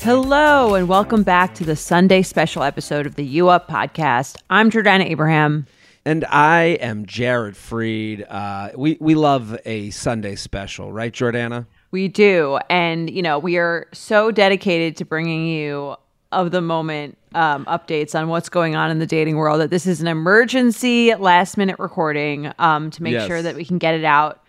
Hello, and welcome back to the Sunday special episode of the U Up podcast. I'm Jordana Abraham. And I am Jared Freid. Uh, we, we love a Sunday special, right, Jordana? We do. And, you know, we are so dedicated to bringing you of the moment um, updates on what's going on in the dating world that this is an emergency last minute recording um, to make Yes. sure that we can get it out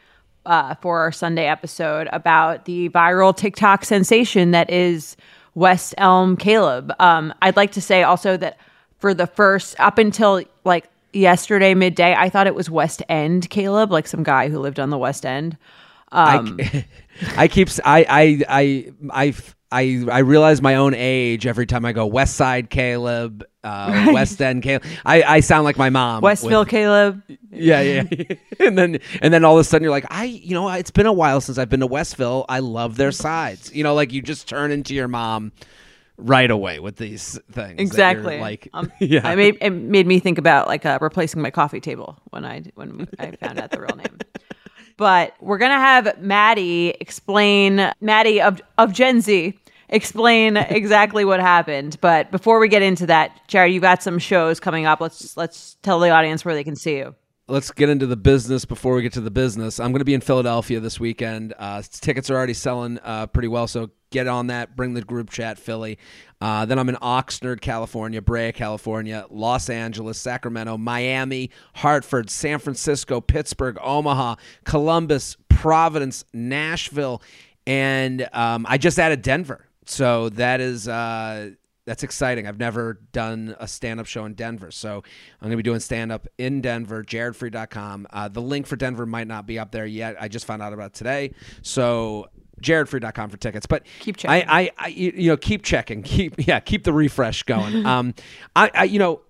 uh, for our Sunday episode about the viral TikTok sensation that is West Elm Caleb. Um, I'd like to say also that for the first up until like yesterday midday, I thought it was West End Caleb, like some guy who lived on the West End. Um, I, I keep I I I I I I realize my own age every time I go West Side Caleb, uh, West End Caleb. I, I sound like my mom. with- Westville Caleb. yeah, yeah. and then and then all of a sudden you're like, I you know it's been a while since I've been to Westville. I love their sides. You know, like you just turn into your mom right away with these things. Exactly. Like Um, yeah. I made it made me think about like uh, replacing my coffee table when I when I found out the real name. But we're gonna have Maddie explain Maddie of of Gen Z explain exactly what happened. But before we get into that, Jared, you got some shows coming up. Let's let's tell the audience where they can see you. let's get into the business before we get to the business. I'm going to be in Philadelphia this weekend. Uh, tickets are already selling uh, pretty well, so get on that. Bring the group chat, Philly. Uh, then I'm in Oxnard, California, Brea, California, Los Angeles, Sacramento, Miami, Hartford, San Francisco, Pittsburgh, Omaha, Columbus, Providence, Nashville, and um, I just added Denver. So that is uh, that's exciting. I've never done a stand up show in Denver. So I'm going to be doing stand up in Denver, jaredfreid.com. Uh, the link for Denver might not be up there yet. I just found out about it today. So jaredfreid.com for tickets. But Keep checking. I, I, I you you know, keep checking. Keep, yeah, keep the refresh going. um, I, I, you know,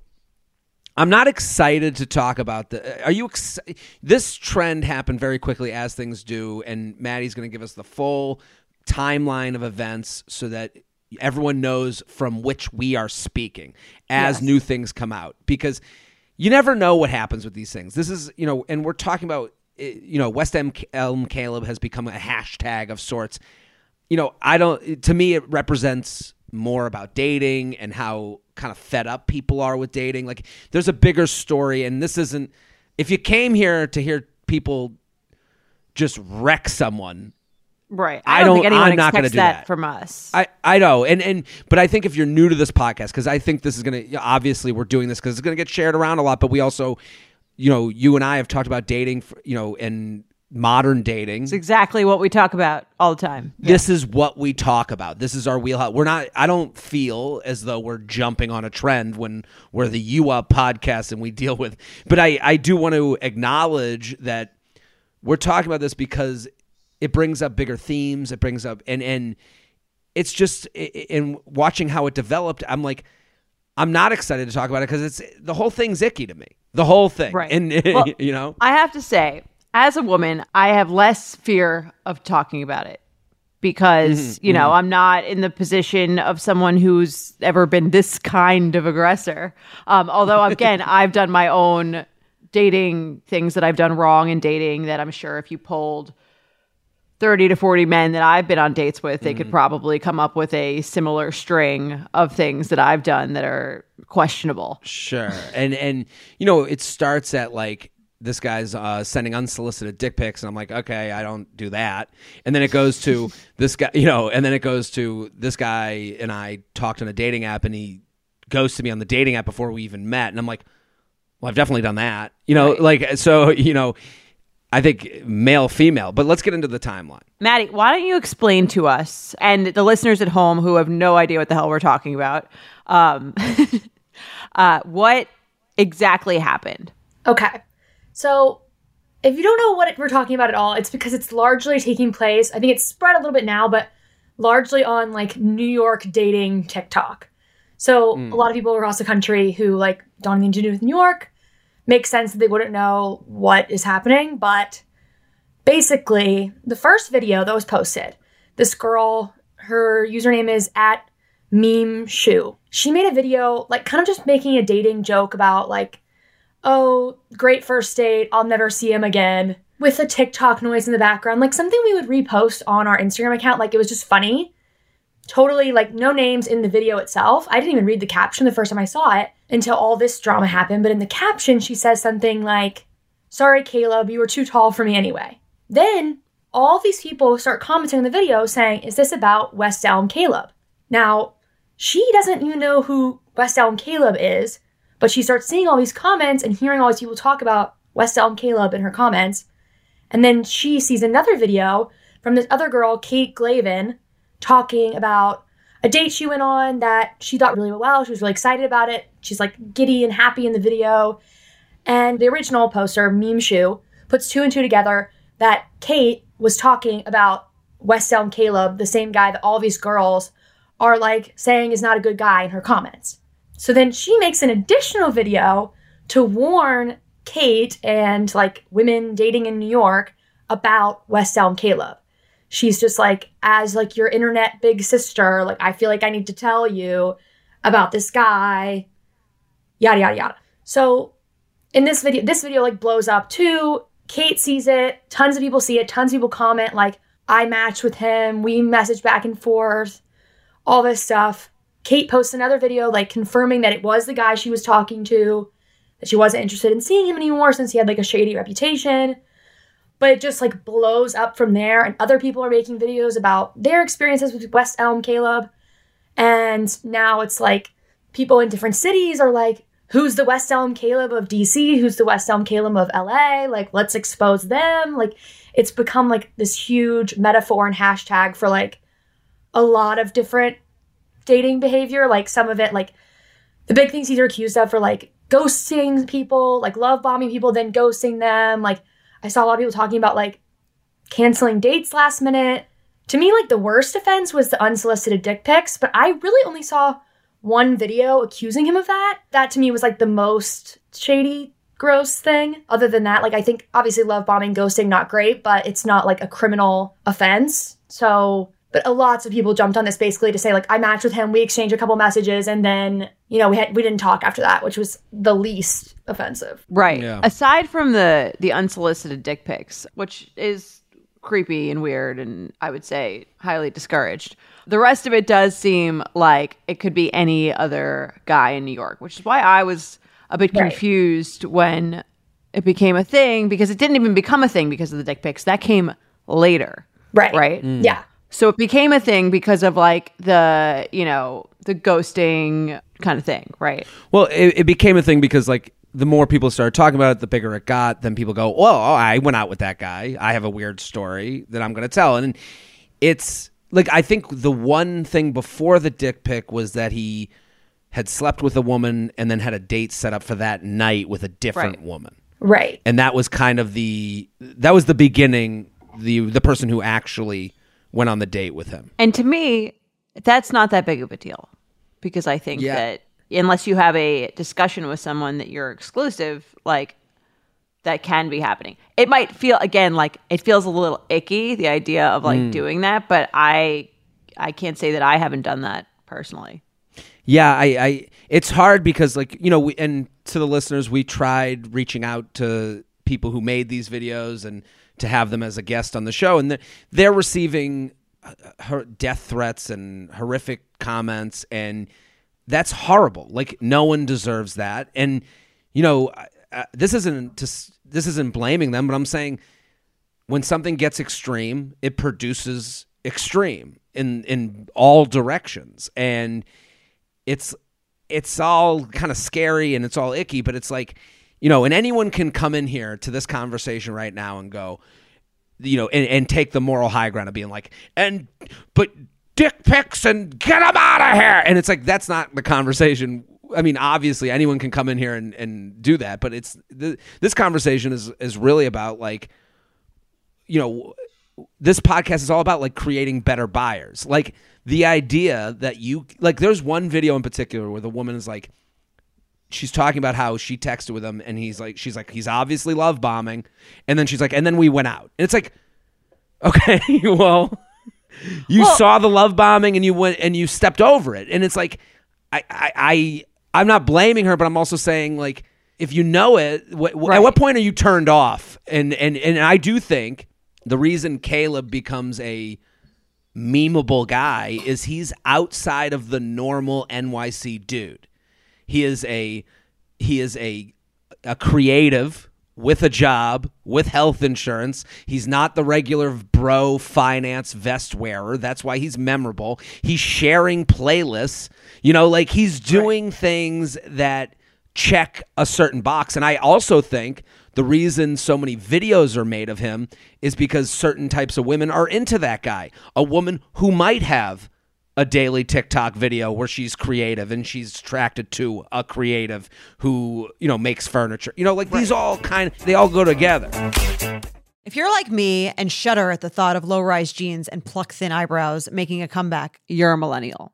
I'm not excited to talk about the. Are you? Ex- this trend happened very quickly, as things do, and Maddie's going to give us the full timeline of events so that everyone knows from which we are speaking as Yes. new things come out. Because you never know what happens with these things. This is, you know, and we're talking about, eh, you know, West Elm Elm Caleb has become a hashtag of sorts you know, I don't. To me, it represents more about dating and how kind of fed up people are with dating. Like, there's a bigger story, and this isn't. If you came here to hear people just wreck someone, Right. I I don't, think don't- anyone I'm not gonna do that, that. from us. I I know, and and but I think if you're new to this podcast, because I think this is gonna obviously we're doing this because it's gonna get shared around a lot, but we also, you know, you and I have talked about dating, for, you know, and modern dating. it's exactly what we talk about all the time. This is what we talk about. This is our wheelhouse. We're not. I don't feel as though we're jumping on a trend when we're the U Up podcast and we deal with. But I, I do want to acknowledge that we're talking about this because it brings up bigger themes. It brings up and and it's just in watching how it developed. I'm like, I'm not excited to talk about it because it's the whole thing's icky to me. The whole thing, Right. And Well, you know, I have to say, as a woman, I have less fear of talking about it because, Mm-hmm, you know, I'm not in the position of someone who's ever been this kind of aggressor. Um, although, again, I've done my own dating things that I've done wrong in dating that I'm sure if you polled 30 to 40 men that I've been on dates with, Mm-hmm. they could probably come up with a similar string of things that I've done that are questionable. Sure. And and you know, it starts at like this guy's uh, sending unsolicited dick pics, and I'm like, okay, I don't do that. And then it goes to this guy, you know, and then it goes to this guy and I talked on a dating app, and he goes to me on the dating app before we even met, and I'm like, well, I've definitely done that, you know, like so, you know, I think male, female, but let's get into the timeline. Maddie, why don't you explain to us and the listeners at home who have no idea what the hell we're talking about, um, uh, what exactly happened? Okay. So if you don't know what we're talking about at all, it's because it's largely taking place. I think it's spread a little bit now, but largely on like New York dating TikTok. So a lot of people across the country who like don't have anything to do with New York makes sense that they wouldn't know what is happening. But basically, the first video that was posted, this girl, her username is at meme shoe. She made a video like kind of just making a dating joke about like, oh, great first date, I'll never see him again. With a TikTok noise in the background, like something we would repost on our Instagram account. Like it was just funny totally like no names in the video itself. I didn't even read the caption the first time I saw it until all this drama happened. But in the caption, she says something like, Sorry, Caleb, you were too tall for me anyway. Then all these people start commenting on the video saying, Is this about West Elm Caleb? Now, she doesn't even know who West Elm Caleb is, but she starts seeing all these comments and hearing all these people talk about West Elm Caleb in her comments. And then she sees another video from this other girl, Kate Glavin, talking about a date she went on that she thought really well. She was really excited about it. She's like giddy and happy in the video. And the original poster, Meme Shoe, puts two and two together that Kate was talking about West Elm Caleb, the same guy that all these girls are like saying is not a good guy in her comments. So then she makes an additional video to warn Kate and like women dating in New York about West Elm Caleb she's just like as like your internet big sister like i feel like i need to tell you about this guy yada yada yada. So in this video this video like blows up too. Kate sees it. Tons of people see it. Tons of people comment like i matched with him. We message back and forth all this stuff. Kate posts another video like confirming that it was the guy she was talking to that she wasn't interested in seeing him anymore since he had like a shady reputation but it just like blows up from there. And other people are making videos about their experiences with west elm caleb. And now it's like people in different cities are like who's the west elm caleb of dc who's the west elm caleb of la like let's expose them. Like it's become like this huge metaphor and hashtag for like a lot of different dating behavior. Like some of it like the big things he's accused of for like ghosting people like love bombing people then ghosting them. Like I saw a lot of people talking about like canceling dates last minute. To me, like the worst offense was the unsolicited dick pics, but I really only saw one video accusing him of that. That to me was like the most shady, gross thing. Other than that, like I think obviously love bombing, ghosting, not great, but it's not like a criminal offense. So but a lots of people jumped on this basically to say like I matched with him, we exchanged a couple messages, and then you know we had we didn't talk after that, which was the least offensive. Right. Yeah. Aside from the the unsolicited dick pics, which is creepy and weird and I would say highly discouraged. The rest of it does seem like it could be any other guy in New York, which is why I was a bit Right. confused when it became a thing because it didn't even become a thing because of the dick pics. That came later. Right. Right? Mm. Yeah. So it became a thing because of like the, you know, the ghosting kind of thing, right? Well, it, it became a thing because like the more people started talking about it, the bigger it got. Then people go, "Well, oh, I went out with that guy. I have a weird story that I'm going to tell." And it's like I think the one thing before the dick pic was that he had slept with a woman and then had a date set up for that night with a different Right. woman. Right. And that was kind of the that was the beginning the the person who actually went on the date with him. And to me, that's not that big of a deal because I think Yeah. that unless you have a discussion with someone that you're exclusive, like that can be happening. It might feel again like it feels a little icky the idea of like hmm. doing that, but I I can't say that I haven't done that personally. Yeah, I, I it's hard because like you know, we, and to the listeners, we tried reaching out to people who made these videos and to have them as a guest on the show, and they're, receiving uh, death threats and horrific comments, and that's horrible. Like no one deserves that, and you know, this isn't to, this isn't blaming them, but I'm saying when something gets extreme, it produces extreme in in all directions, and it's it's all kind of scary and it's all icky, but it's like, you know, and anyone can come in here to this conversation right now and go, you know, and, and take the moral high ground of being like, and but dick pics and get them out of here, and it's like that's not the conversation I mean, obviously anyone can come in here and, and do that, but it's th- this conversation is is really about like, you know, this podcast is all about like creating better buyers. Like the idea that you like, there's one video in particular where the woman is like, she's talking about how she texted with him, and he's like, she's like, he's obviously love bombing, and then she's like, and then we went out, and it's like, okay, well. You Well- saw the love bombing and you went and you stepped over it. And it's like I, I, I I'm not blaming her, but I'm also saying like if you know it, wh- Right. at what point are you turned off? And and and I do think the reason Caleb becomes a memeable guy is he's outside of the normal NYC dude. He is a he is a a creative with a job with health insurance. He's not the regular bro finance vest wearer. That's why he's memorable. He's sharing playlists. You know, like he's doing things that check a certain box. And I also think the reason so many videos are made of him is because certain types of women are into that guy. A woman who might have a daily TikTok video where she's creative and she's attracted to a creative who, you know, makes furniture. You know, like these all kind they all go together. If you're like me and shudder at the thought of low rise jeans and pluck thin eyebrows making a comeback, you're a millennial.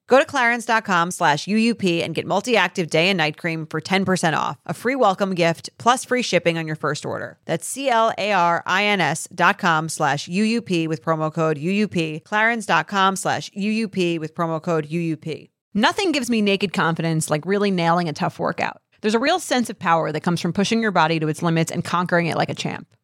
Go to clarins.com slash UUP and get multi active day and night cream for 10% off, a free welcome gift, plus free shipping on your first order. That's C L A R I N S dot com slash UUP with promo code UUP, clarins.com slash UUP with promo code UUP. Nothing gives me naked confidence like really nailing a tough workout. There's a real sense of power that comes from pushing your body to its limits and conquering it like a champ.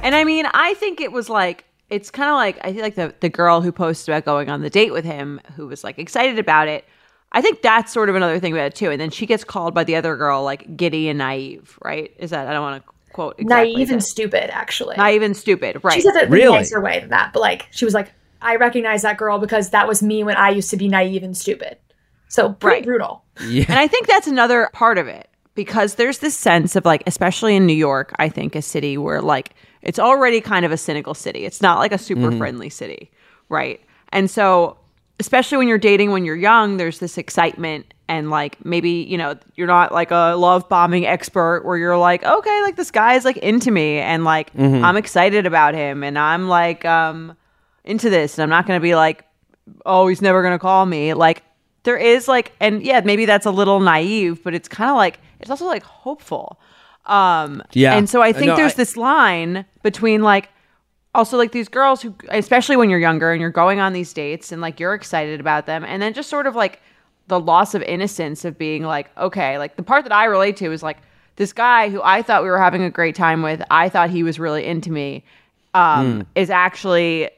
And I mean, I think it was like it's kind of like I feel like the the girl who posted about going on the date with him, who was like excited about it. I think that's sort of another thing about it too. And then she gets called by the other girl like giddy and naive, right? Is that I don't want to quote exactly Naive and stupid, actually. naive and stupid, right? She said it in Really? a nicer way than that, but like she was like, I recognize that girl because that was me when I used to be naive and stupid. So pretty Right. brutal. Yeah. And I think that's another part of it because there's this sense of like, especially in New York, I think a city where like it's already kind of a cynical city. It's not like a super friendly city, right? And so, especially when you're dating when you're young, there's this excitement and like maybe, you know, you're not like a love bombing expert where you're like, okay, like this guy is like into me and like I'm excited about him and I'm like um into this and I'm not going to be like oh, he's never going to call me. Like, there is like and yeah maybe that's a little naive but it's kind of like it's also like hopeful um Yeah. and so i think No, there's I- this line between like also like these girls who especially when you're younger and you're going on these dates and like you're excited about them and then just sort of like the loss of innocence of being like okay like the part that i relate to is like this guy who i thought we were having a great time with i thought he was really into me um is actually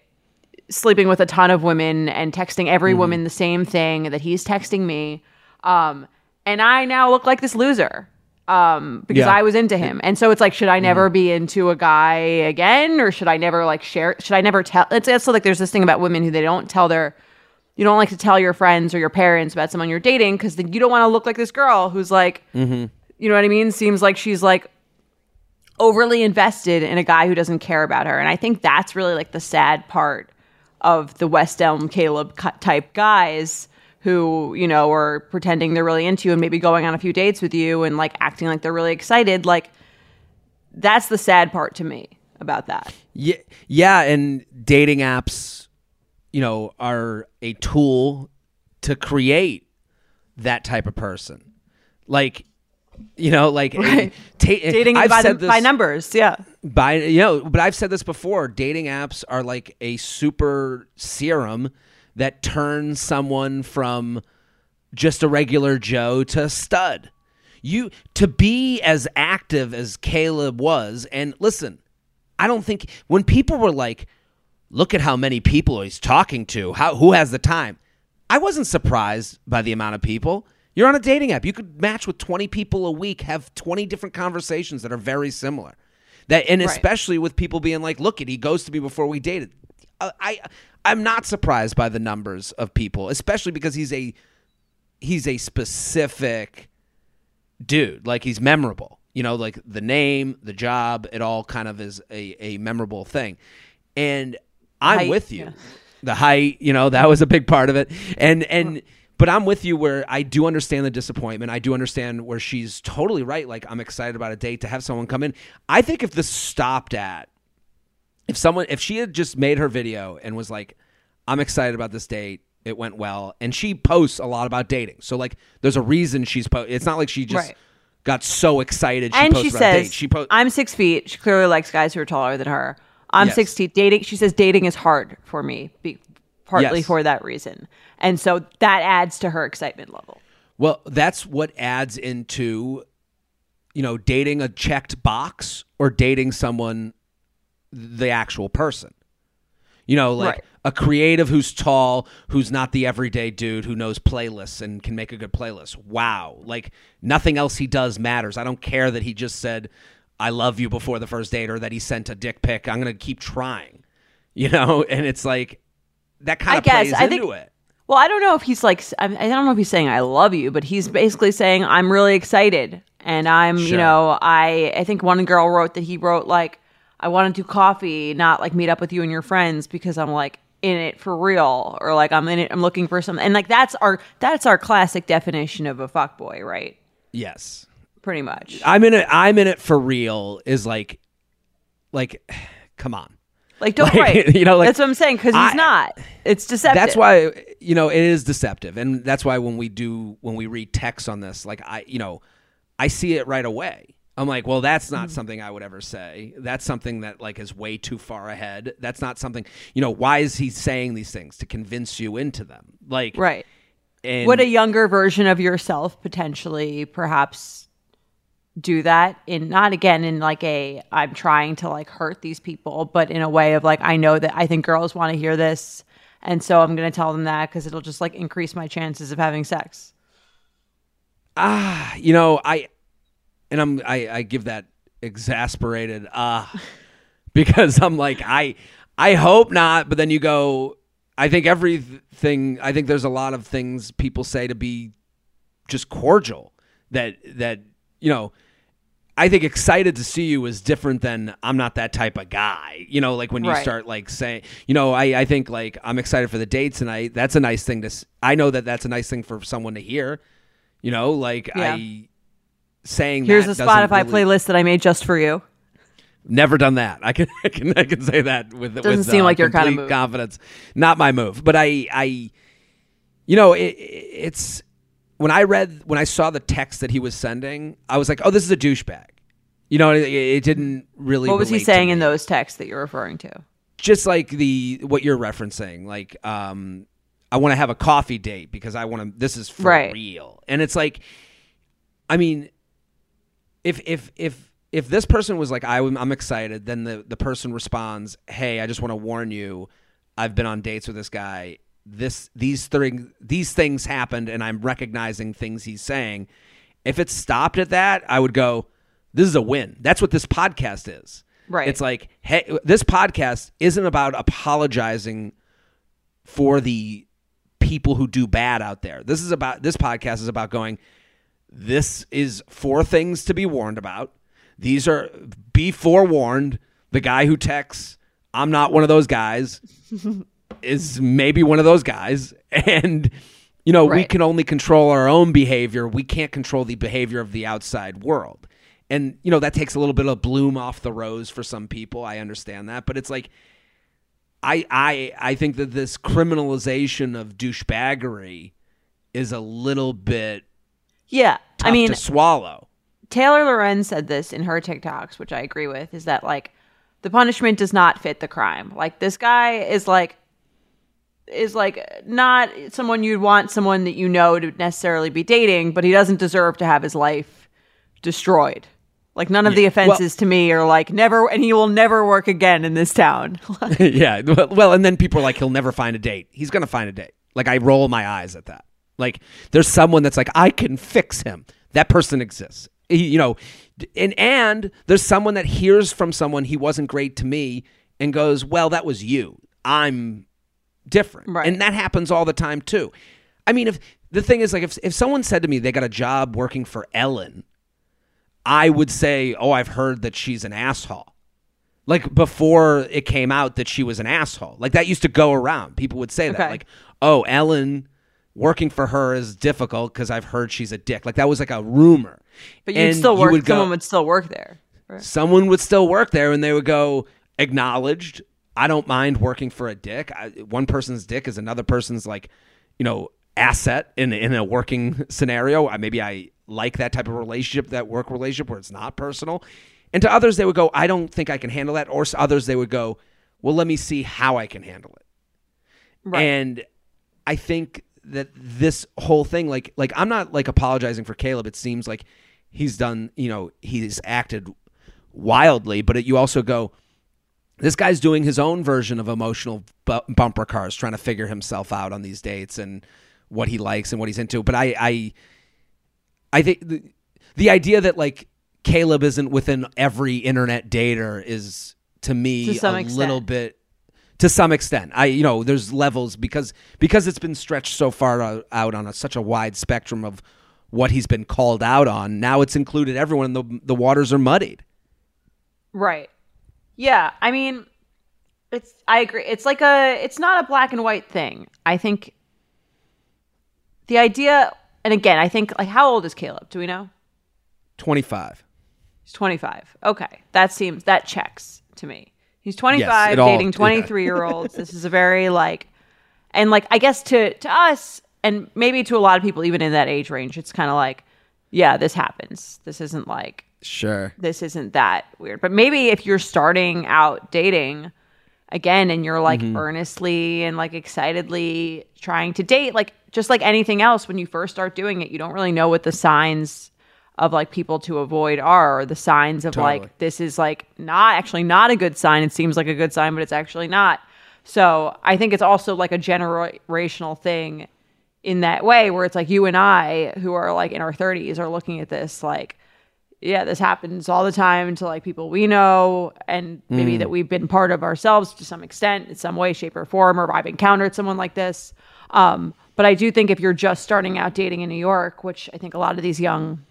sleeping with a ton of women and texting every woman the same thing that he's texting me. Um, and I now look like this loser um, because Yeah. I was into him. And so it's like, should I never be into a guy again, or should I never like share? Should I never tell? It's also like there's this thing about women who they don't tell their. You don't like to tell your friends or your parents about someone you're dating because then you don't want to look like this girl who's like, you know what I mean? Seems like she's like overly invested in a guy who doesn't care about her. And I think that's really like the sad part of the West Elm Caleb type guys who, you know, are pretending they're really into you and maybe going on a few dates with you and like acting like they're really excited. Like, that's the sad part to me about that. Yeah, yeah, and dating apps, you know, are a tool to create that type of person. Like, you know, like Right. ta- Dating I've by, the, this, by numbers. Yeah. by you know, but I've said this before. Dating apps are like a super serum that turns someone from just a regular Joe to a stud. You to be as active as Caleb was, and listen, I don't think when people were like, "Look at how many people he's talking to. How who has the time?" I wasn't surprised by the amount of people. You're on a dating app. You could match with 20 people a week, have 20 different conversations that are very similar. That and Right. especially with people being like, "Look, it he goes to me before we dated." Uh, I I'm not surprised by the numbers of people, especially because he's a he's a specific dude. Like he's memorable. You know, like the name, the job, it all kind of is a, a memorable thing. And I'm Height, with you. yeah. The height, you know, that was a big part of it. And and but I'm with you where I do understand the disappointment. I do understand where she's totally right. Like I'm excited about a date to have someone come in. I think if this stopped at if someone if she had just made her video and was like i'm excited about this date it went well and she posts a lot about dating so like there's a reason she's po- it's not like she just Right. got so excited she and posted she about says, dates. she po- I'm six feet. She clearly likes guys who are taller than her. I'm Yes. six feet. Dating, she says, dating is hard for me, be, partly Yes. for that reason. And so that adds to her excitement level. Well, that's what adds into, you know, dating a checked box or dating someone, the actual person. You know, like Right. A creative who's tall, who's not the everyday dude who knows playlists and can make a good playlist. Wow. Like nothing else he does matters. I don't care that he just said, I love you before the first date or that he sent a dick pic. I'm going to keep trying, you know? And it's like, that kind of plays I into think- it. Well, I don't know if he's like, I I don't know if he's saying I love you, but he's basically saying I'm really excited. And I'm, you know, I, I think one girl wrote that he wrote like, I want to do coffee, not like meet up with you and your friends because I'm like in it for real or like I'm in it, I'm looking for something. And like that's our, that's our classic definition of a fuckboy, right? Yes. Pretty much. I'm in it. I'm in it for real. Is like, like, come on. Like, don't Like, right. you know, like, that's what I'm saying because he's I- not. It's deceptive. That's why you know it is deceptive, and that's why when we do when we read text on this, like I, you know, I see it right away. I'm like, well, that's not something I would ever say. That's something that like is way too far ahead. That's not something, you know. Why is he saying these things to convince you into them? Like, right. And Would a younger version of yourself potentially perhaps do that in not again in like a I'm trying to like hurt these people, but in a way of like I know that I think girls want to hear this and so I'm going to tell them that cuz it'll just like increase my chances of having sex. ah, you know, I and I'm I, I give that exasperated ah because I'm like I I hope not, but then you go I think everything I think there's a lot of things people say to be just cordial that that you know I think excited to see you is different than I'm not that type of guy. You know, like when you Right. start like saying, you know, I, I think like I'm excited for the date tonight. That's a nice thing to. s- I know that that's a nice thing for someone to hear. You know, like Yeah. I saying Here's a Spotify really- playlist that I made just for you. Never done that. I can I can I can say that with Doesn't with, seem uh, like your kinda move. confidence. Not my move, but I I you know, it, it's when I read when I saw the text that he was sending, I was like, oh, this is a douchebag. You know, it, it didn't really. What was he saying in those texts that you're referring to? Just like the what you're referencing, like um, I want to have a coffee date because I want to. This is for Right. real, and it's like, I mean, if if if if this person was like, I, I'm excited, then the the person responds, Hey, I just want to warn you, I've been on dates with this guy. This these things these things happened, and I'm recognizing things he's saying. If it stopped at that, I would go, This is a win. That's what this podcast is. Right. It's like, hey, this podcast isn't about apologizing for the people who do bad out there. This is about this podcast is about going this is four things to be warned about. These are be forewarned. The guy who texts, I'm not one of those guys, is maybe one of those guys. And, you know, we can only control our own behavior. We can't control the behavior of the outside world. And, you know, that takes a little bit of bloom off the rose for some people. I understand that. But it's like, I, I, I think that this criminalization of douchebaggery is a little bit Yeah. I mean, to swallow. Taylor Lorenz said this in her TikToks, which I agree with, is that like the punishment does not fit the crime. Like this guy is like is like not someone you'd want someone that you know to necessarily be dating, but he doesn't deserve to have his life destroyed. Like none of the offenses to me are like never and he will never work again in this town. yeah. Well- Well, and then people are like, he'll never find a date. He's going to find a date. Like, I roll my eyes at that. Like, there's someone that's like, I can fix him. That person exists. You know, and and there's someone that hears from someone he wasn't great to me and goes, well, that was you. I'm different. Right. And that happens all the time too. I mean, if the thing is like if if someone said to me they got a job working for Ellen, I would say, "Oh, I've heard that she's an asshole." Like before it came out that she was an asshole. Like that used to go around. People would say that Okay. like, "Oh, Ellen working for her is difficult because I've heard she's a dick." Like that was like a rumor. But you'd And still you work would go- someone would still work there. Right. someone would still work there and they would go acknowledged i don't mind working for a dick I, one person's dick is another person's like you know asset in, in a working scenario I, maybe i like that type of relationship that work relationship where it's not personal and to others they would go i don't think i can handle that or others they would go well let me see how i can handle it Right. and I think that this whole thing, like, like I'm not like apologizing for Caleb. It seems like he's done, you know, he's acted wildly, but it, you also go, this guy's doing his own version of emotional bu- bumper cars, trying to figure himself out on these dates and what he likes and what he's into. But I, I, I think the, the idea that like Caleb isn't within every internet dater is to me To a extent. little bit to some extent i you know there's levels because because it's been stretched so far out, on a, such a wide spectrum of what he's been called out on now it's included everyone and the the waters are muddied Right. Yeah, I mean it's I agree. It's like a it's not a black and white thing. I think the idea and again, I think like how old is Caleb? Do we know? 25 He's 25. Okay. That seems that checks to me. He's 25 it all- dating 23 year olds. This is a very like and like I guess to to us and maybe to a lot of people even in that age range it's kind of like yeah, this happens. This isn't like sure this isn't that weird. But maybe if you're starting out dating again and you're like mm-hmm. earnestly and like excitedly trying to date, like just like anything else, when you first start doing it, you don't really know what the signs of like people to avoid are or the signs of Totally. like this is like not actually not a good sign. It seems like a good sign, but it's actually not. So I think it's also like a generational thing in that way where it's like you and I who are like in our 30s are looking at this like yeah, this happens all the time to like people we know and maybe that we've been part of ourselves to some extent in some way, shape, or form, or I've encountered someone like this. Um, but I do think if you're just starting out dating in New York, which I think a lot of these young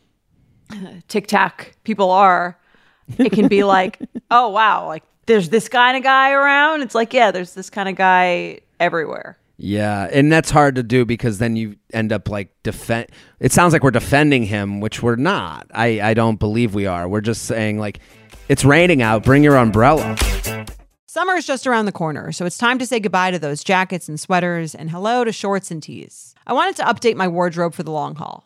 TikTok people are, it can be like, oh wow, like there's this kind of guy around. It's like, yeah, there's this kind of guy everywhere. Yeah, and that's hard to do because then you end up like defend. It sounds like we're defending him, which we're not. I I don't believe we are. We're just saying like, it's raining out. Bring your umbrella. Summer is just around the corner, so it's time to say goodbye to those jackets and sweaters and hello to shorts and tees. I wanted to update my wardrobe for the long haul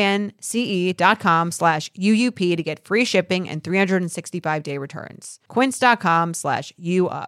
Q-U-I-N-C-E dot com slash UUP to get free shipping and 365 day returns. Quince.com slash UUP.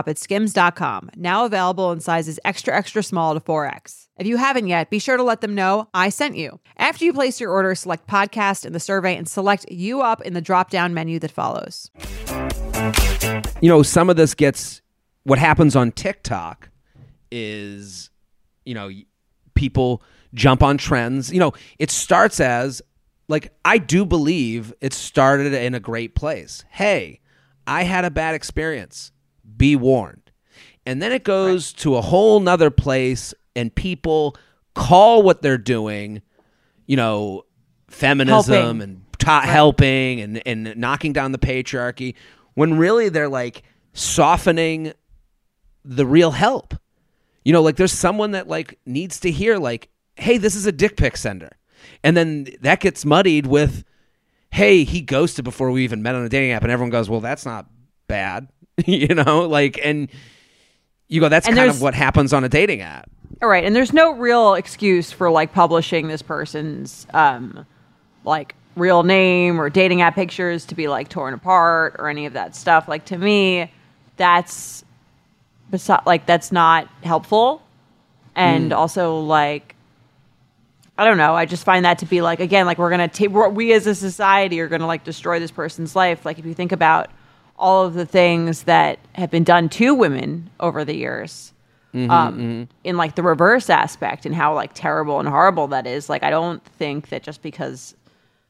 at skims.com, now available in sizes extra, extra small to 4X. If you haven't yet, be sure to let them know I sent you. After you place your order, select podcast in the survey and select you up in the drop down menu that follows. you know, some of this gets what happens on TikTok is, you know, people jump on trends. You know, it starts as like I do believe it started in a great place. Hey, I had a bad experience. Be warned. And then it goes to a whole nother place and people call what they're doing, you know, feminism Helping. and ta- helping and, and knocking down the patriarchy when really they're like softening the real help. You know, like there's someone that like needs to hear like, hey, this is a dick pic sender. And then that gets muddied with, hey, he ghosted before we even met on a dating app. And everyone goes, well, that's not bad. you know, like, and you go, that's And kind of what happens on a dating app. All right, and there's no real excuse for like publishing this person's um like real name or dating app pictures to be like torn apart or any of that stuff. Like to me, that's besi- like that's not helpful. And also like I don't know, I just find that to be like again like we're going to ta- we as a society are going to like destroy this person's life. Like if you think about all of the things that have been done to women over the years um, in like the reverse aspect and how like terrible and horrible that is. Like, I don't think that just because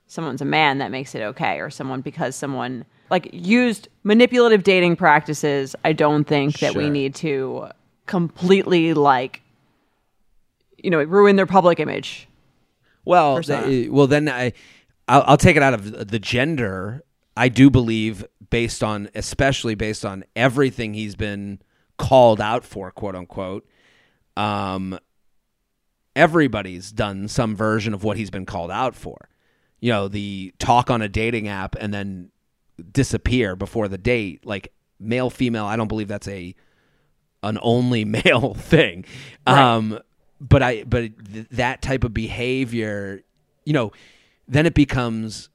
someone's a man that makes it okay, or someone because someone like used manipulative dating practices. I don't think that we need to completely like, you know, ruin their public image. Well, th- well, then I, I'll, I'll take it out of the gender. I do believe, based on, especially based on everything he's been called out for, quote unquote. Um, everybody's done some version of what he's been called out for. You know, the talk on a dating app and then disappear before the date, like male, female. I don't believe that's a an only male thing. Um, but I, but th- that type of behavior, you know, then it becomes.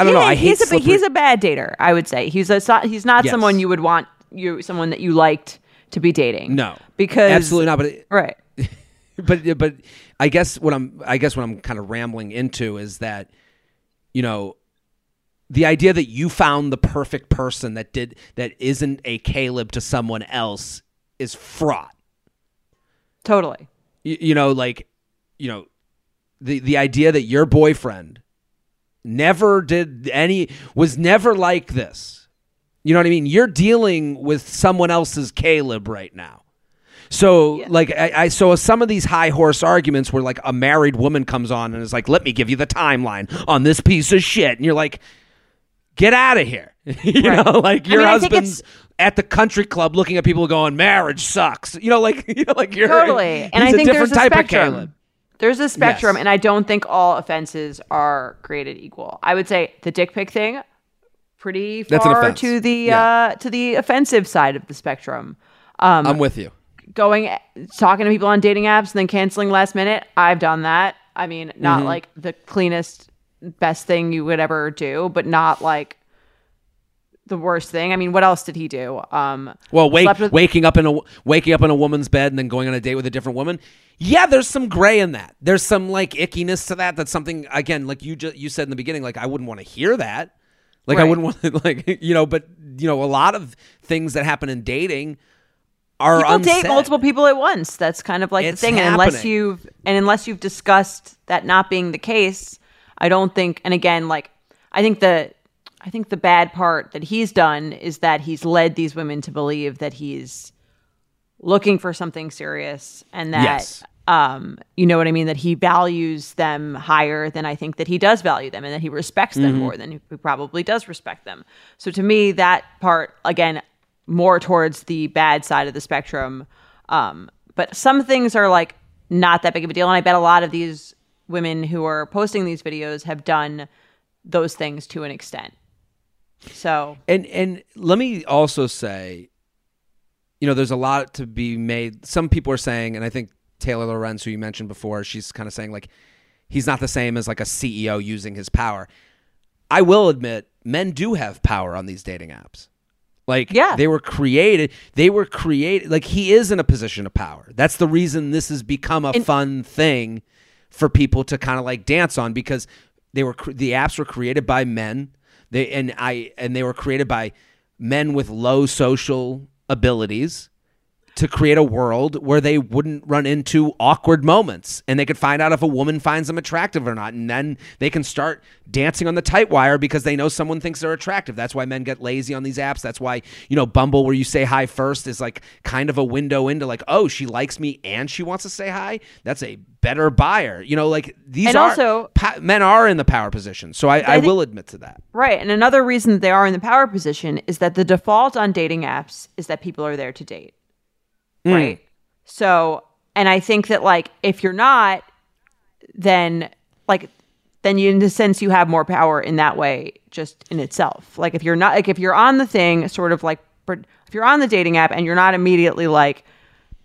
I don't know. I hate he's a slippery- he's a bad dater. I would say he's a he's not Yes. someone you would want you someone that you liked to be dating. no because absolutely not. But it, right. but but I guess what I'm I guess what I'm kind of rambling into is that you know the idea that you found the perfect person that did that isn't a Caleb to someone else is fraught. Totally. you, you know like you know the the idea that your boyfriend never did any was never like this. You know what i mean? You're dealing with someone else's caleb right now. So like I, I so some of these high horse arguments where like a married woman comes on and is like let me give you the timeline on this piece of shit. And you're like get out of here. You Right. know like your I think husband's at the country club looking at people going marriage sucks. You know like you know like you're Totally. And I think a there's different a type of caleb There's a spectrum, Yes. and I don't think all offenses are created equal. I would say the dick pic thing, pretty far to the Yeah. uh, to the offensive side of the spectrum. Um, i'm with you going talking to people on dating apps and then canceling last minute. I've done that. I mean, not Mm-hmm. like the cleanest, best thing you would ever do, but not like the worst thing. I mean, what else did he do? Um, Well, wake, with- waking up in a waking up in a woman's bed and then going on a date with a different woman. Yeah, there's some gray in that. There's some like ickiness to that. That's something again, like you just you said in the beginning. Like I wouldn't want to hear that. Like I wouldn't want to like you know. But you know, a lot of things that happen in dating are people unsaid. date multiple people at once. That's kind of like It's the thing. And unless you've and unless you've discussed that not being the case, I don't think. And again, like I think the I think the bad part that he's done is that he's led these women to believe that he's looking for something serious and that Yes. um you know what I mean that he values them higher than I think that he does value them and that he respects them Mm-hmm. more than he probably does respect them. So to me that part again more towards the bad side of the spectrum. Um but some things are like not that big of a deal and I bet a lot of these women who are posting these videos have done those things to an extent. So And and let me also say, you know, there's a lot to be made. Some people are saying, and I think Taylor Lorenz, who you mentioned before, she's kind of saying like he's not the same as like a CEO using his power. I will admit, men do have power on these dating apps. Like Yeah. they were created, they were created like he is in a position of power. That's the reason this has become a fun thing for people to kind of like dance on because they were the apps were created by men. They and I and they were created by men with low social abilities to create a world where they wouldn't run into awkward moments and they could find out if a woman finds them attractive or not. And then they can start dancing on the tight wire because they know someone thinks they're attractive. That's why men get lazy on these apps. That's why you know bumble where you say hi first is like kind of a window into like oh she likes me and she wants to say hi? That's a better buyer. You know like these And are also- pa- men are in the power position. So i, I, think- will admit to that. Right. And another reason that they are in the power position is that the default on dating apps is that people are there to date. Mm. Right. So, and I think that like if you're not, then like then you in the sense you have more power in that way just in itself. Like if you're not like if you're on the thing sort of like if you're on the dating app and you're not immediately like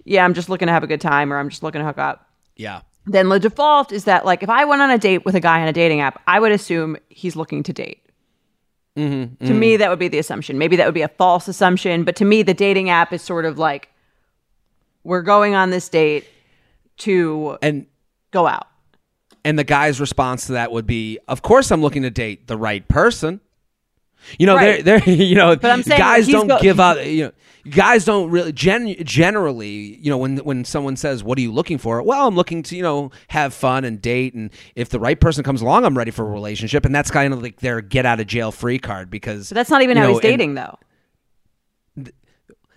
yeah, I'm just looking to have a good time or I'm just looking to hook up yeah then the default is that like if I went on a date with a guy on a dating app, I would assume he's looking to date. Mm-hmm. To me, mm-hmm. that would be the assumption. Maybe that would be a false assumption, but to me, the dating app is sort of like we're going on this date to and go out. And the guy's response to that would be, "Of course, I'm looking to date the right person." You know, Right. they're, they're you know, But I'm saying guys don't go- give up. You know, guys don't really gen- generally. You know, when when someone says, "What are you looking for?" Well, I'm looking to you know have fun and date, and if the right person comes along, I'm ready for a relationship, and that's kind of like their get out of jail free card because But that's not even how know, he's and- dating, though.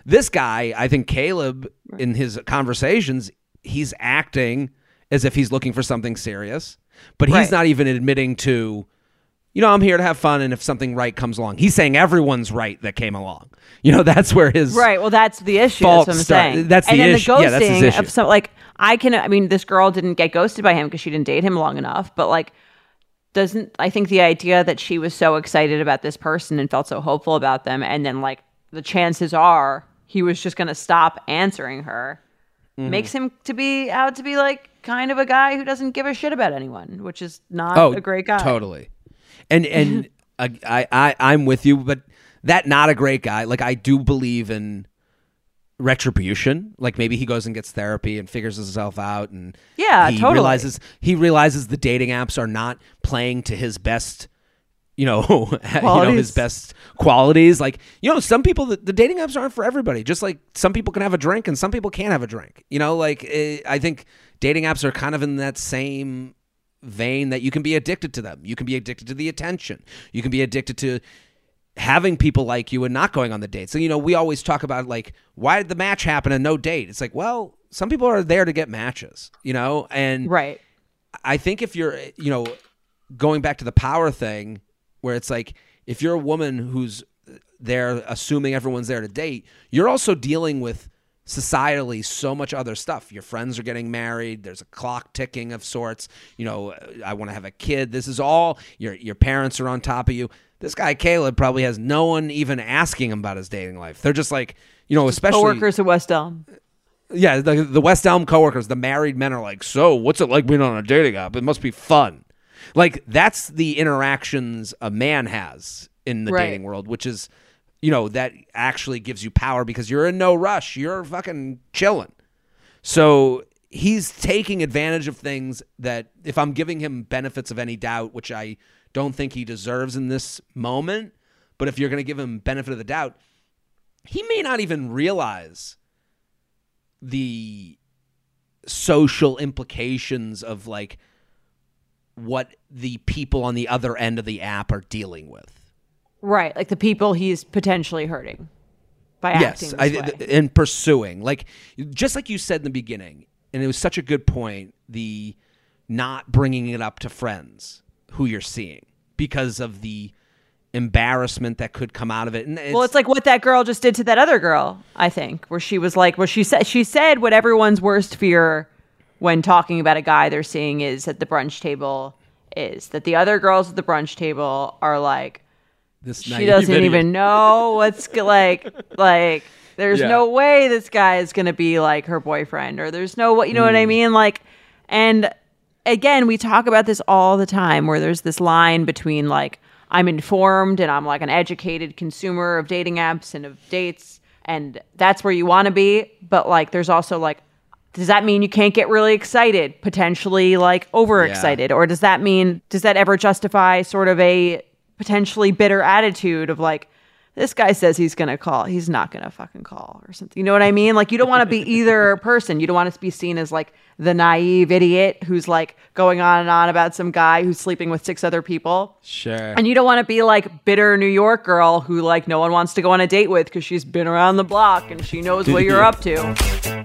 This guy, I think Caleb, in his conversations, he's acting as if he's looking for something serious, but he's Right. not even admitting to, you know, I'm here to have fun, and if something right comes along, he's saying everyone's right that came along. You know, that's where his Right. Well, that's the issue. That's what I'm start- saying. that's the and then issue. The Yeah, that's his ghosting issue. Of some, like, I can. I mean, this girl didn't get ghosted by him because she didn't date him long enough. But like, doesn't I think the idea that she was so excited about this person and felt so hopeful about them, and then like the chances are he was just going to stop answering her, Mm-hmm. makes him to be out to be like kind of a guy who doesn't give a shit about anyone, which is not oh, a great guy. Totally. And and I, I I'm with you, but that not a great guy. Like I do believe in retribution. Like maybe he goes and gets therapy and figures himself out, and Yeah, he totally. realizes he realizes the dating apps are not playing to his best you know, you know his best qualities. Like, you know, some people the, the dating apps aren't for everybody. Just like some people can have a drink and some people can't have a drink. You know, like eh, I think dating apps are kind of in that same vein that you can be addicted to them. You can be addicted to the attention. You can be addicted to having people like you and not going on the date. So, you know, we always talk about like, why did the match happen and no date? It's like, well, some people are there to get matches, you know? And Right. I think if you're, you know, going back to the power thing, where it's like if you're a woman who's there assuming everyone's there to date, you're also dealing with societally so much other stuff. Your friends are getting married. There's a clock ticking of sorts. You know, I want to have a kid. This is all your your parents are on top of you. This guy Caleb probably has no one even asking him about his dating life. They're just like, you know, especially Coworkers at West Elm. yeah, the, the West Elm coworkers, the married men are like, so what's it like being on a dating app? It must be fun. Like that's the interactions a man has in the Right. dating world, which is, you know, that actually gives you power because you're in no rush. You're fucking chilling. So he's taking advantage of things that if I'm giving him benefits of any doubt, which I don't think he deserves in this moment, but if you're going to give him benefit of the doubt, he may not even realize the social implications of like what the people on the other end of the app are dealing with. Right. Like the people he's potentially hurting by acting yes, this I, th- and pursuing like just like you said in the beginning, and it was such a good point. The not bringing it up to friends who you're seeing because of the embarrassment that could come out of it. And well, it's like what that girl just did to that other girl, I think, where she was like, where she said, she said what everyone's worst fear when talking about a guy they're seeing is at the brunch table is that the other girls at the brunch table are like, this she doesn't even know what's like, like, there's Yeah. no way this guy is going to be like her boyfriend, or there's no what, you know what Mm. I mean? Like, and again, we talk about this all the time where there's this line between like, I'm informed and I'm like an educated consumer of dating apps and of dates, and that's where you want to be. But like, there's also like, does that mean you can't get really excited, potentially like overexcited? Or does that mean, does that ever justify sort of a potentially bitter attitude of like, this guy says he's going to call, he's not going to fucking call or something? You know what I mean? Like, you don't want to be either person. You don't want to be seen as like the naive idiot who's like going on and on about some guy who's sleeping with six other people. Sure. And you don't want to be like bitter New York girl who like no one wants to go on a date with because she's been around the block and she knows what you're up to.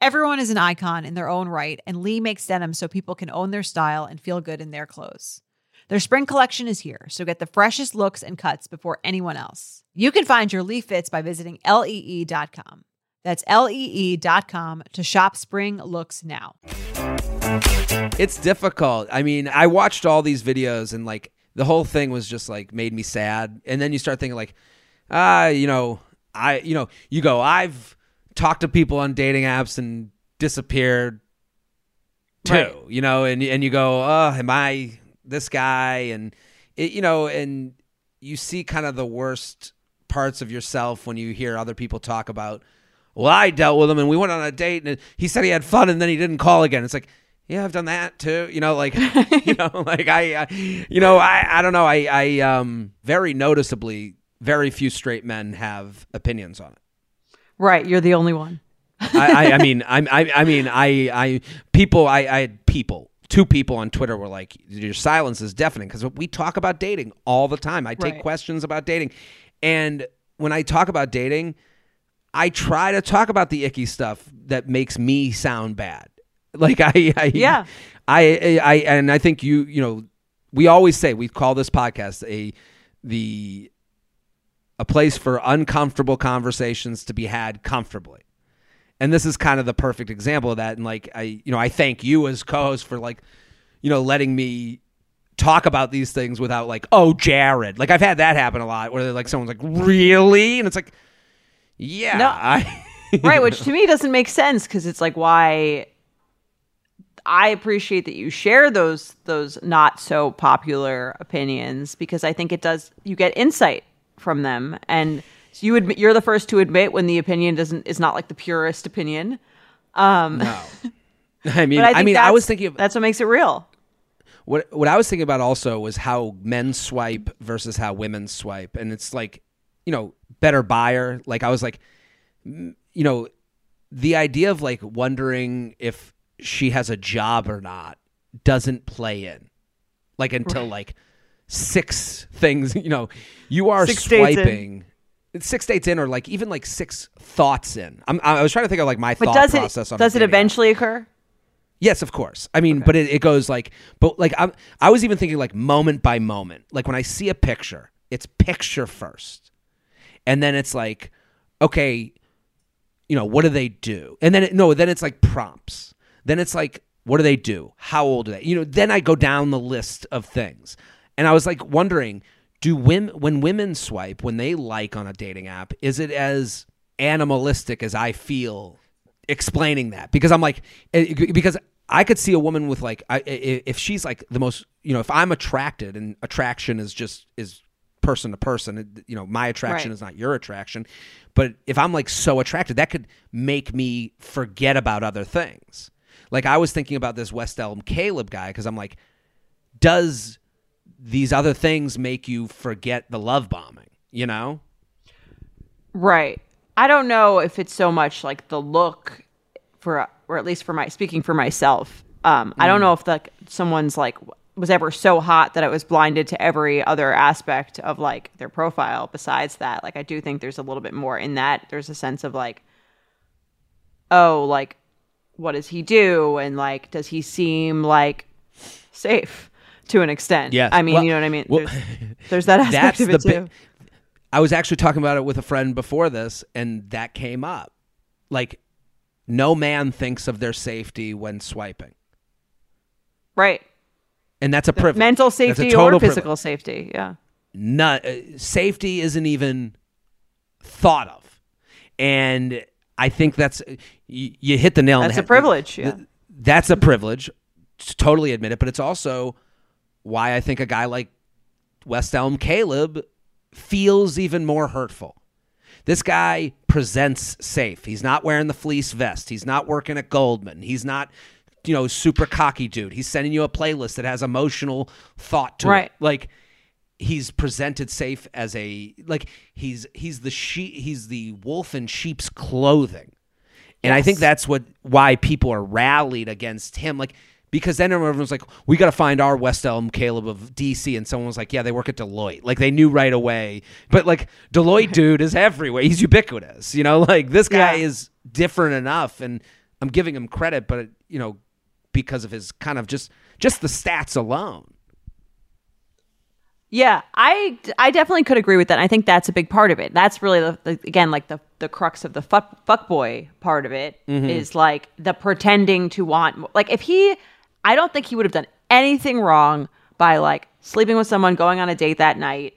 Everyone is an icon in their own right, and Lee makes denim so people can own their style and feel good in their clothes. Their spring collection is here, so get the freshest looks and cuts before anyone else. You can find your Lee fits by visiting lee.com. That's lee.com to shop spring looks now. It's difficult. I mean, I watched all these videos and like the whole thing was just like made me sad. And then you start thinking like, ah, you know, I, you know, you go, I've talked to people on dating apps and disappeared too, Right. you know, and and you go, oh, am I this guy? And it, you know, and you see kind of the worst parts of yourself when you hear other people talk about. Well, I dealt with him and we went on a date and he said he had fun and then he didn't call again. It's like, yeah, I've done that too. You know, like, you know, like I, I you know, I, I don't know. I, I, um, very noticeably, very few straight men have opinions on it. Right. You're the only one. I, I, I mean, I, I, I mean, I, I, people, I, I had people, two people on Twitter were like, your silence is deafening because we talk about dating all the time. I take Right. questions about dating, and when I talk about dating, I try to talk about the icky stuff that makes me sound bad. Like I, I Yeah. I, I, and I think you, you know, we always say we call this podcast a the a place for uncomfortable conversations to be had comfortably. And this is kind of the perfect example of that. And like I, you know, I thank you as co-host for like, you know, letting me talk about these things without like, oh, Jared. Like I've had that happen a lot where like someone's like, really, and it's like, yeah, No. I, right which to me doesn't make sense because it's like why i appreciate that you share those those not so popular opinions because i think it does you get insight from them. And so you admit you're the first to admit when the opinion doesn't is not like the purest opinion. Um no. I mean, I, I, mean, I was thinking of, that's what makes it real. What what I was thinking about also was how men swipe versus how women swipe, and it's like, you know, better buyer. Like I was like, you know, the idea of like wondering if she has a job or not doesn't play in, like until like six things. You know, you are Six swiping. Six dates in, or like even like six thoughts in. I'm, I was trying to think of like my but thought does process. it on does it app. eventually occur Yes, of course. I mean, but it, it goes like, but like I'm, I was even thinking like moment by moment. Like when I see a picture, it's picture first, and then it's like, okay, you know, what do they do? And then it, no, then it's like prompts. Then it's like, what do they do? How old are they? You know, then I go down the list of things, and I was like wondering, do women when women swipe when they like on a dating app, is it as animalistic as I feel explaining that? Because I'm like eh, because I could see a woman with like I, i- if she's like the most you know if I'm attracted and attraction is just is person to person you know my attraction Right. is not your attraction. But if I'm like so attracted that could make me forget about other things. Like I was thinking about this West Elm Caleb guy because I'm like does these other things make you forget the love bombing you know Right. I don't know if it's so much like the look for or at least for my speaking for myself. Um I don't know if like someone's like was ever so hot that I was blinded to every other aspect of like their profile besides that. Like I do think there's a little bit more in that. There's a sense of like oh, like what does he do and like does he seem like safe to an extent? Yes. I mean, Well- you know what I mean? well, there's, there's that aspect that's of it too. big. I was actually talking about it with a friend before this, and that came up. Like, no man thinks of their safety when swiping, right. and that's a privilege. mental That's safety or privilege. physical safety. Yeah. Not, uh, safety isn't even thought of, and I think that's you, you hit the nail. on the head. That's a privilege, yeah. That's a privilege. to Totally admit it, but it's also why I think a guy like West Elm Caleb feels even more hurtful. This guy presents safe. He's not wearing the fleece vest. He's not working at Goldman. He's not, you know, super cocky dude. He's sending you a playlist that has emotional thought to Right. it. Like he's presented safe as a like he's he's the she he's the wolf in sheep's clothing. And I think that's what why people are rallied against him. Like because then everyone's like, we got to find our West Elm Caleb of DC, and someone was like, yeah, they work at Deloitte. Like they knew right away. But like Deloitte dude is everywhere. He's ubiquitous. You know, like this guy Yeah. is different enough, and I'm giving him credit, but you know, because of his kind of just just the stats alone. Yeah, I, I definitely could agree with that. I think that's a big part of it. That's really the, the again like the the crux of the fuck fuckboy part of it is Mm-hmm. like the pretending to want like if he I don't think he would have done anything wrong by like sleeping with someone, going on a date that night,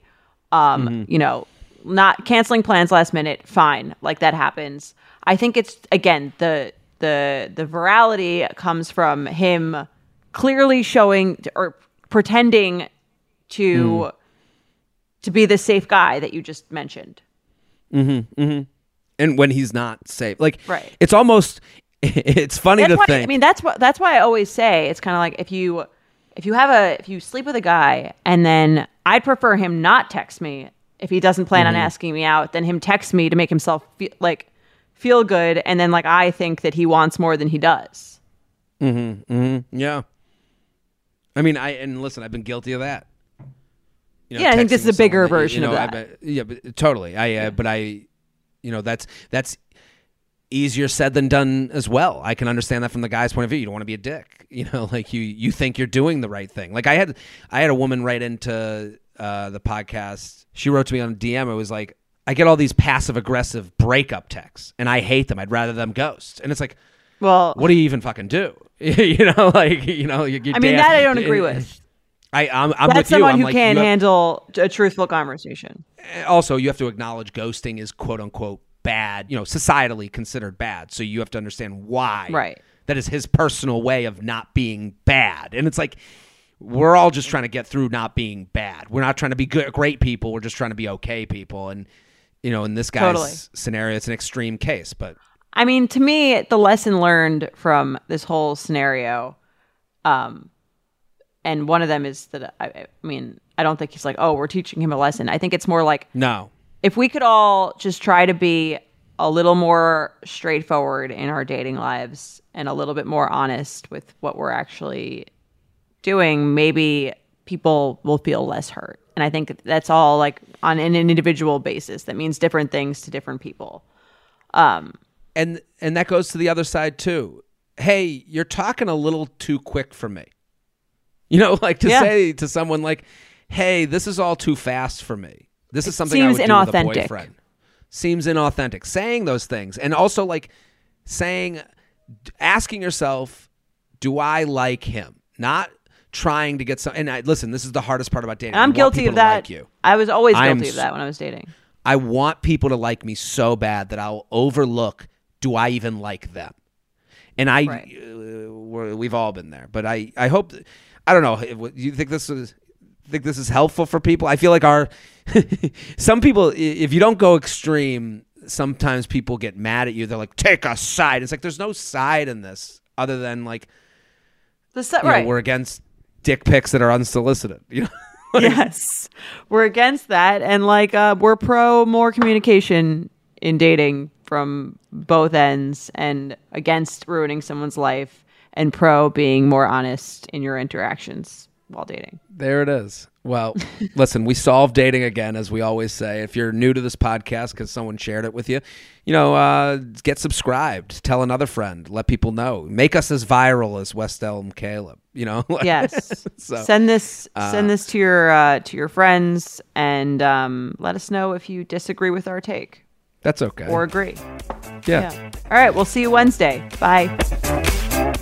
um, Mm-hmm. you know, not canceling plans last minute, fine. Like that happens. I think it's again the the the virality comes from him clearly showing or pretending to to be the safe guy that you just mentioned. and when he's not safe. Like, Right. It's almost. It's funny That's to why think. I mean that's what that's why I always say it's kind of like if you if you have a if you sleep with a guy and then I'd prefer him not text me if he doesn't plan Mm-hmm. on asking me out than him text me to make himself feel like feel good and then like I think that he wants more than he does. Mm-hmm. Mhm. Yeah. I mean, I and listen, I've been guilty of that. You Yeah, I think this is a bigger someone you version of know, I that. yeah, but totally. I uh, but I, You know, that's that's easier said than done as well. I can understand that from the guy's point of view. You don't want to be a dick. You know, like you you think you're doing the right thing. Like I had I had a woman write into uh, the podcast. She wrote to me on DM. It was like I get all these passive aggressive breakup texts, and I hate them. I'd rather them ghost. And it's like, Well, what do you even fucking do? you know, like you know, you, I mean that I don't agree with. I I'm, I'm That's with you. someone I'm who like, can't have- handle a truthful conversation. also you have to acknowledge ghosting is quote unquote bad you know societally considered bad so you have to understand why Right. that is his personal way of not being bad and it's like we're all just trying to get through not being bad we're not trying to be good, great people we're just trying to be okay people and you know in this guy's Totally. scenario it's an extreme case but I mean, to me, the lesson learned from this whole scenario, um, and one of them is that I, I mean, I don't think he's like, oh, we're teaching him a lesson. I think it's more like no if we could all just try to be a little more straightforward in our dating lives and a little bit more honest with what we're actually doing, maybe people will feel less hurt. And I think that's all like on an individual basis. That means different things to different people. Um, and and that goes to the other side too. Hey, you're talking a little too quick for me. You know, like to Yeah. say to someone like, "Hey, this is all too fast for me. This is something I seems would do with a inauthentic. boyfriend." Seems inauthentic. Saying those things, and also like saying, asking yourself, "Do I like him?" Not trying to get some. And I, listen, this is the hardest part about dating. And I'm guilty of that. Like. I was always guilty of that when I was dating. I want people to like me so bad that I'll overlook do I even like them? And I Right. uh, we're, we've all been there. But I I hope I don't know, you think this is think this is helpful for people? I feel like our some people if you don't go extreme, sometimes people get mad at you. They're like take a side. It's like there's no side in this other than like The set, you know, right. we're against dick pics that are unsolicited, you know. yes. We're against that. And like, uh, we're pro more communication in dating from both ends and against ruining someone's life and pro being more honest in your interactions while dating. There it is. Well, listen, we solved dating again, as we always say. If you're new to this podcast because someone shared it with you, you know, uh, get subscribed, tell another friend, let people know, make us as viral as West Elm Caleb. You know, Yes. So, send this send this to your uh, to your friends and um, let us know if you disagree with our take that's okay. or agree. yeah. Yeah. All right, we'll see you Wednesday. Bye.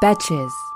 Betches.